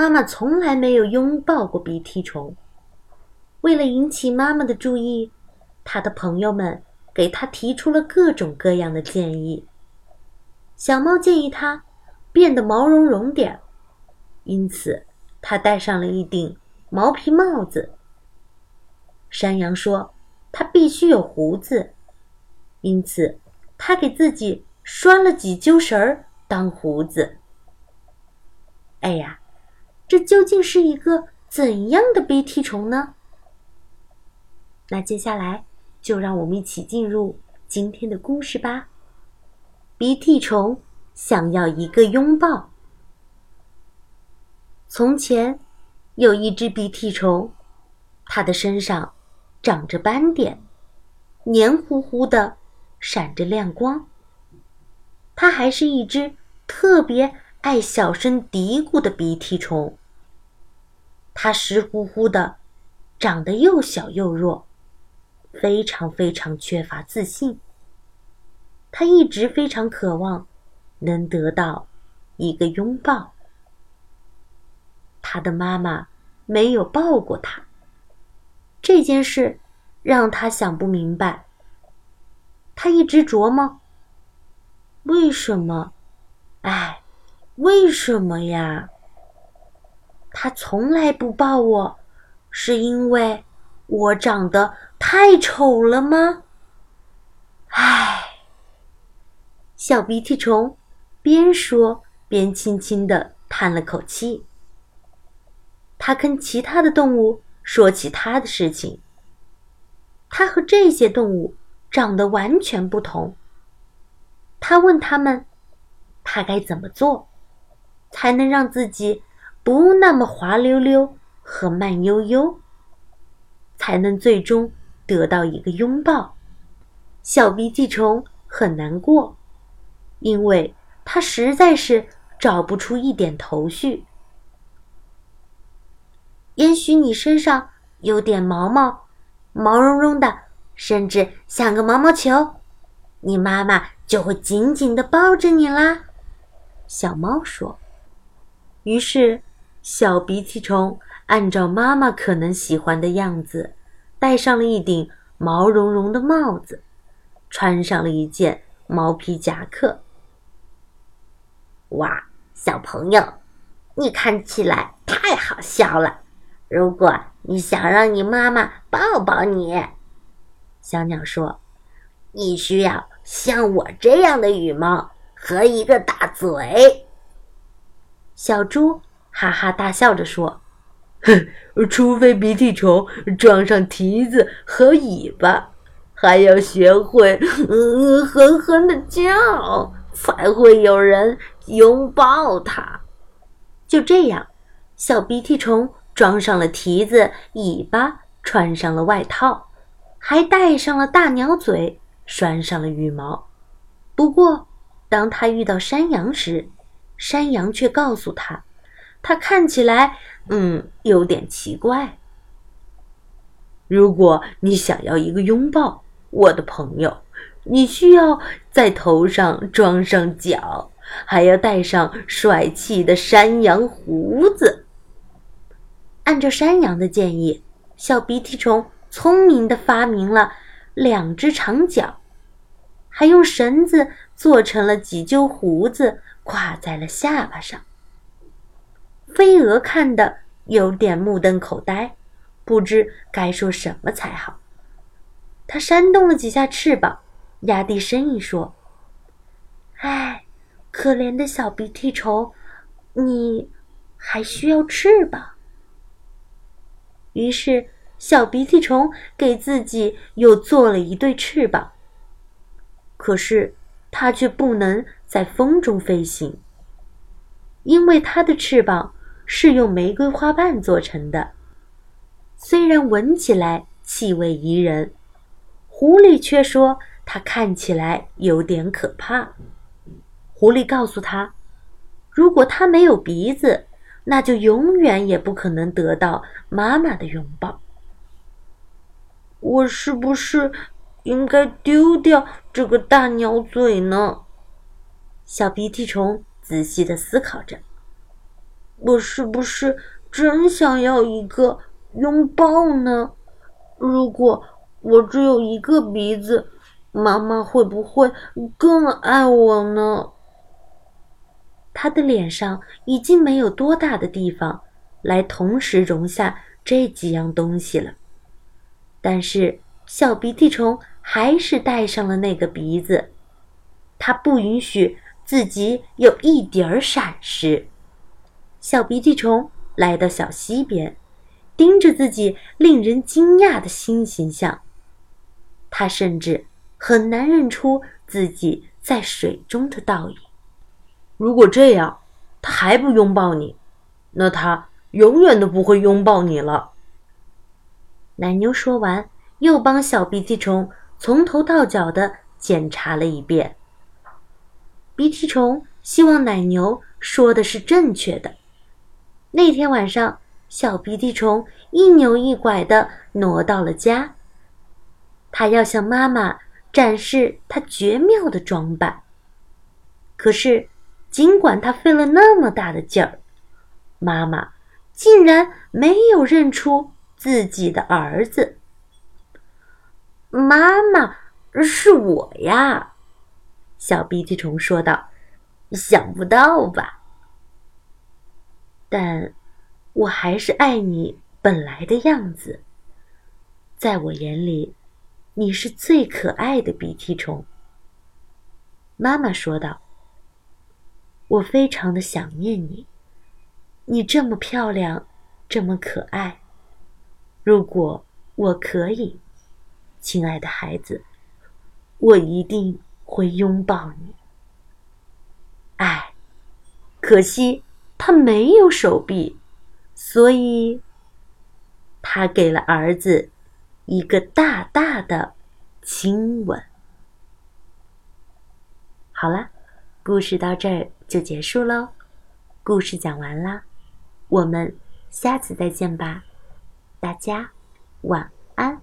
妈妈从来没有拥抱过鼻涕虫。为了引起妈妈的注意，他的朋友们给他提出了各种各样的建议。小猫建议他变得毛茸茸点儿，因此他戴上了一顶毛皮帽子。山羊说他必须有胡子，因此他给自己拴了几揪绳儿当胡子。哎呀，这究竟是一个怎样的鼻涕虫呢？那接下来就让我们一起进入今天的故事吧。鼻涕虫想要一个拥抱。从前有一只鼻涕虫，它的身上长着斑点，黏糊糊的，闪着亮光。它还是一只特别爱小声嘀咕的鼻涕虫。它湿乎乎的，长得又小又弱。非常非常缺乏自信。他一直非常渴望能得到一个拥抱。他的妈妈没有抱过他，这件事让他想不明白。他一直琢磨：为什么？哎，为什么呀？他从来不抱我，是因为我长得……太丑了吗？唉，小鼻涕虫边说边轻轻的叹了口气。他跟其他的动物说起他的事情。他和这些动物长得完全不同。他问他们，他该怎么做，才能让自己不那么滑溜溜和慢悠悠，才能最终。得到一个拥抱，小鼻涕虫很难过，因为它实在是找不出一点头绪。也许你身上有点毛毛，毛茸茸的，甚至像个毛毛球，你妈妈就会紧紧的抱着你啦。小猫说。于是，小鼻涕虫按照妈妈可能喜欢的样子。戴上了一顶毛茸茸的帽子，穿上了一件毛皮夹克。哇，小朋友，你看起来太好笑了！如果你想让你妈妈抱抱你，小鸟说：“你需要像我这样的羽毛和一个大嘴。”小猪哈哈大笑着说。哼，除非鼻涕虫装上蹄子和尾巴，还要学会嗯狠狠的叫，才会有人拥抱它。就这样，小鼻涕虫装上了蹄子、尾巴，穿上了外套，还戴上了大鸟嘴，拴上了羽毛。不过，当他遇到山羊时，山羊却告诉他。他看起来，嗯，有点奇怪。如果你想要一个拥抱，我的朋友，你需要在头上装上角，还要戴上帅气的山羊胡子。按照山羊的建议，小鼻涕虫聪明的发明了两只长角，还用绳子做成了几揪胡子，挂在了下巴上。飞蛾看得有点目瞪口呆，不知该说什么才好。它扇动了几下翅膀，压低声音说：“哎，可怜的小鼻涕虫，你还需要翅膀。”于是，小鼻涕虫给自己又做了一对翅膀。可是，它却不能在风中飞行，因为它的翅膀。是用玫瑰花瓣做成的，虽然闻起来气味宜人，狐狸却说它看起来有点可怕。狐狸告诉他，如果它没有鼻子，那就永远也不可能得到妈妈的拥抱。我是不是应该丢掉这个大鸟嘴呢？小鼻涕虫仔细的思考着。我是不是真想要一个拥抱呢？如果我只有一个鼻子，妈妈会不会更爱我呢？他的脸上已经没有多大的地方来同时容下这几样东西了，但是小鼻涕虫还是戴上了那个鼻子，他不允许自己有一点儿闪失。小鼻涕虫来到小溪边，盯着自己令人惊讶的新形象，他甚至很难认出自己在水中的倒影。如果这样，他还不拥抱你，那他永远都不会拥抱你了。奶牛说完，又帮小鼻涕虫从头到脚的检查了一遍。鼻涕虫希望奶牛说的是正确的。那天晚上，小鼻涕虫一扭一拐的挪到了家。他要向妈妈展示他绝妙的装扮，可是。尽管他费了那么大的劲儿，妈妈竟然没有认出自己的儿子。妈妈，是我呀，小鼻涕虫说道：“想不到吧？但我还是爱你本来的样子。在我眼里，你是最可爱的鼻涕虫。”妈妈说道。我非常的想念你，你这么漂亮，这么可爱。如果我可以，亲爱的孩子，我一定会拥抱你。哎，可惜他没有手臂，所以他给了儿子一个大大的亲吻。好了，故事到这儿。就结束喽，故事讲完啦，我们下次再见吧，大家晚安。